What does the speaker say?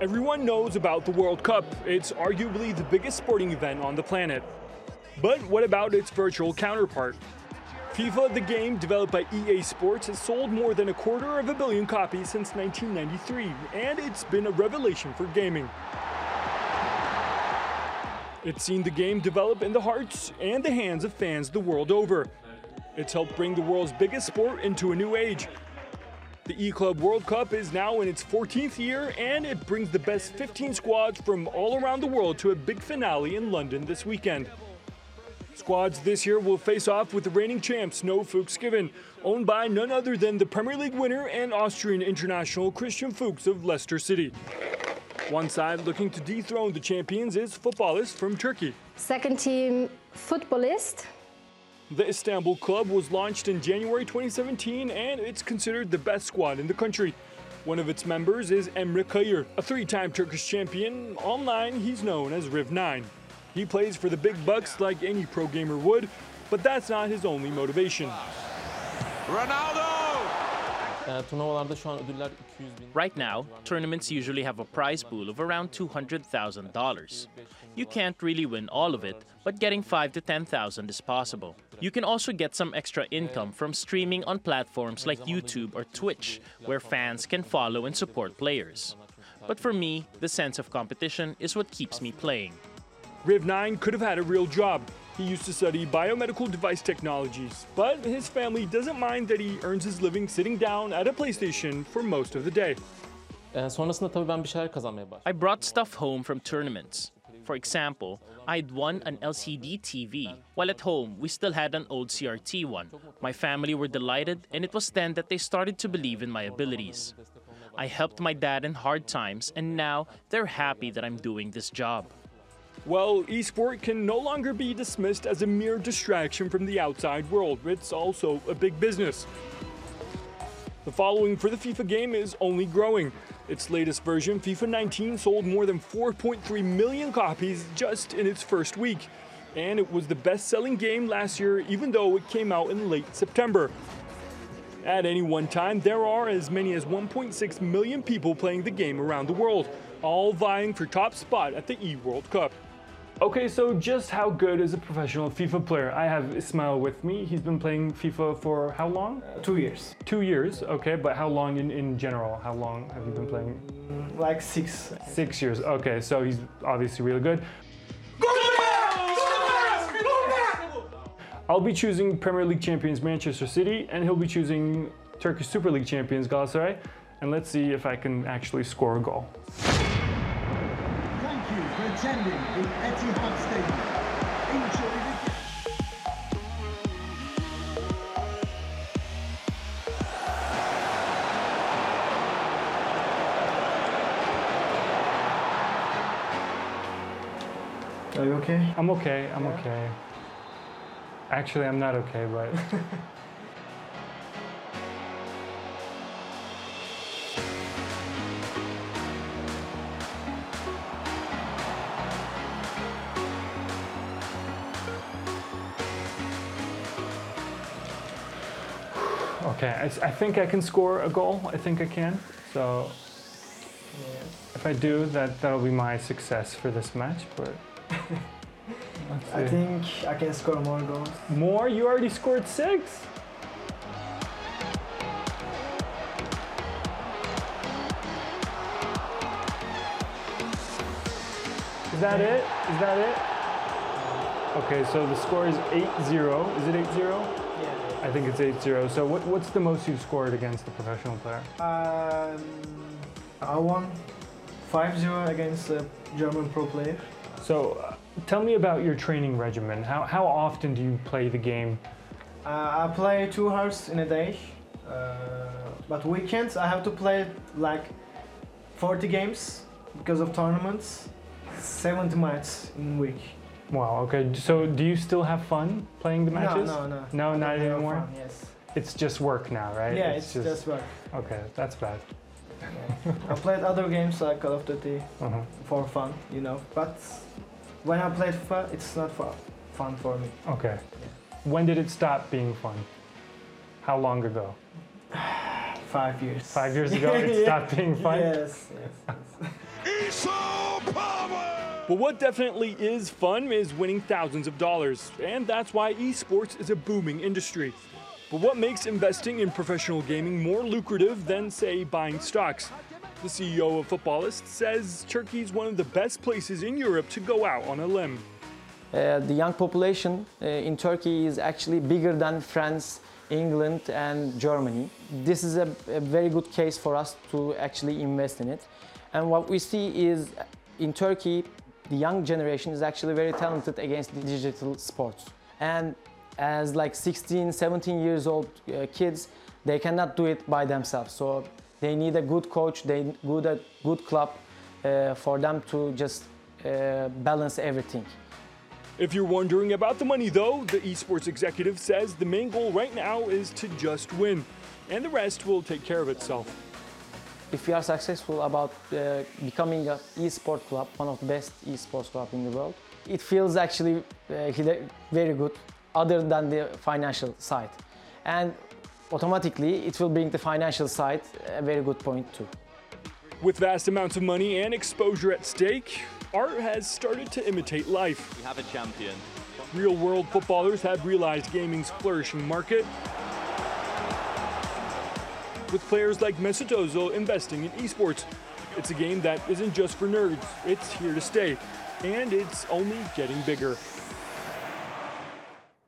Everyone knows about the World Cup. It's arguably the biggest sporting event on the planet. But what about its virtual counterpart? FIFA, the game developed by EA Sports, has sold more than a quarter of a billion copies since 1993, and it's been a revelation for gaming. It's seen the game develop in the hearts and the hands of fans the world over. It's helped bring the world's biggest sport into a new age. The E Club World Cup is now in its 14th year, and it brings the best 15 squads from all around the world to a big finale in London this weekend. Squads this year will face off with the reigning champs No Fuchs Given, owned by none other than the Premier League winner and Austrian international Christian Fuchs of Leicester City. One side looking to dethrone the champions is Futbolist from Turkey. Second team, Futbolist. The Istanbul club was launched in January 2017 and it's considered the best squad in the country. One of its members is Emre Kayır, a three time Turkish champion. Online, he's known as Riv9. He plays for the big bucks like any pro gamer would, but that's not his only motivation. Ronaldo! Ee, turnuvalarda şu an ödüller 200 bin. Right now, tournaments usually have a prize pool of around $200,000. You can't really win all of it, but getting 5 to 10,000 is possible. You can also get some extra income from streaming on platforms like YouTube or Twitch, where fans can follow and support players. But for me, the sense of competition is what keeps me playing. Riv9 could have had a real job. He used to study biomedical device technologies, but his family doesn't mind that he earns his living sitting down at a PlayStation for most of the day. Ee, sonrasında tabii ben bir şeyler kazanmaya başladım. I brought stuff home from tournaments. For example, I'd won an LCD TV, while at home we still had an old CRT one. My family were delighted, and it was then that they started to believe in my abilities. I helped my dad in hard times, and now they're happy that I'm doing this job. Well, esport can no longer be dismissed as a mere distraction from the outside world. It's also a big business. The following for the FIFA game is only growing. Its latest version, FIFA 19, sold more than 4.3 million copies just in its first week. And it was the best selling game last year, even though it came out in late September. At any one time, there are as many as 1.6 million people playing the game around the world, all vying for top spot at the E World Cup. Okay, so just how good is a professional FIFA player? I have Ismail with me. He's been playing FIFA for how long? Uh, two years, Two years, okay, but how long in, in general? How long have you been playing? Mm, like six. Six years, okay, so he's obviously really good. I'll be choosing Premier League champions Manchester City, and he'll be choosing Turkish Super League champions Galatasaray. And let's see if I can actually score a goal. Thank you for attending the Etihad Stadium. Enjoy the Are you okay? I'm okay, I'm Yeah. okay. Actually, I'm not okay, but. Okay, I, I think I can score a goal. I think I can. So if I do, that that'll be my success for this match. But I think I can score more goals. More? You already scored six? Is that it? Is that it? Okay, so the score is 8-0. Is it 8-0? Yeah. I think it's 8-0. So what, what's the most you've scored against a professional player? Um, I won 5-0 against a German pro player. So uh, tell me about your training regimen. How, how often do you play the game? Uh, I play two hours in a day, uh, but weekends I have to play like 40 games because of tournaments, 70 matches in a week. Wow, okay. So do you still have fun playing the matches? No, no, no. No, I not don't anymore? fun, Yes. It's just work now, right? Yeah, it's, just, work. Okay, that's bad. I played other games like Call of Duty Uh-huh. for fun, you know, but when I played FIFA, it's not for fun for me. Okay. When did it stop being fun? How long ago? Five years. Five years ago, it Yeah. stopped being fun? Yes, yes. yes. Crystal Power! But what definitely is fun is winning thousands of dollars, and that's why esports is a booming industry. But what makes investing in professional gaming more lucrative than, say, buying stocks? The CEO of Futbolist says Turkey's one of the best places in Europe to go out on a limb. Uh, the young population uh, in Turkey is actually bigger than France, England, and Germany. This is a, a very good case for us to actually invest in it. And what we see is in Turkey, the young generation is actually very talented against digital sports. And as like 16, 17 years old uh, kids, they cannot do it by themselves. So they need a good coach, they need a good club uh, for them to just uh, balance everything. If you're wondering about the money, though, the esports executive says the main goal right now is to just win, and the rest will take care of itself. If we are successful about uh, becoming an e-sport club, one of the best e-sports club in the world, it feels actually uh, very good other than the financial side. And automatically it will bring the financial side a very good point too. With vast amounts of money and exposure at stake, art has started to imitate life. We have a champion. Real world footballers have realized gaming's flourishing market. With players like Mesut Ozil investing in esports. It's a game that isn't just for nerds, it's here to stay. And it's only getting bigger.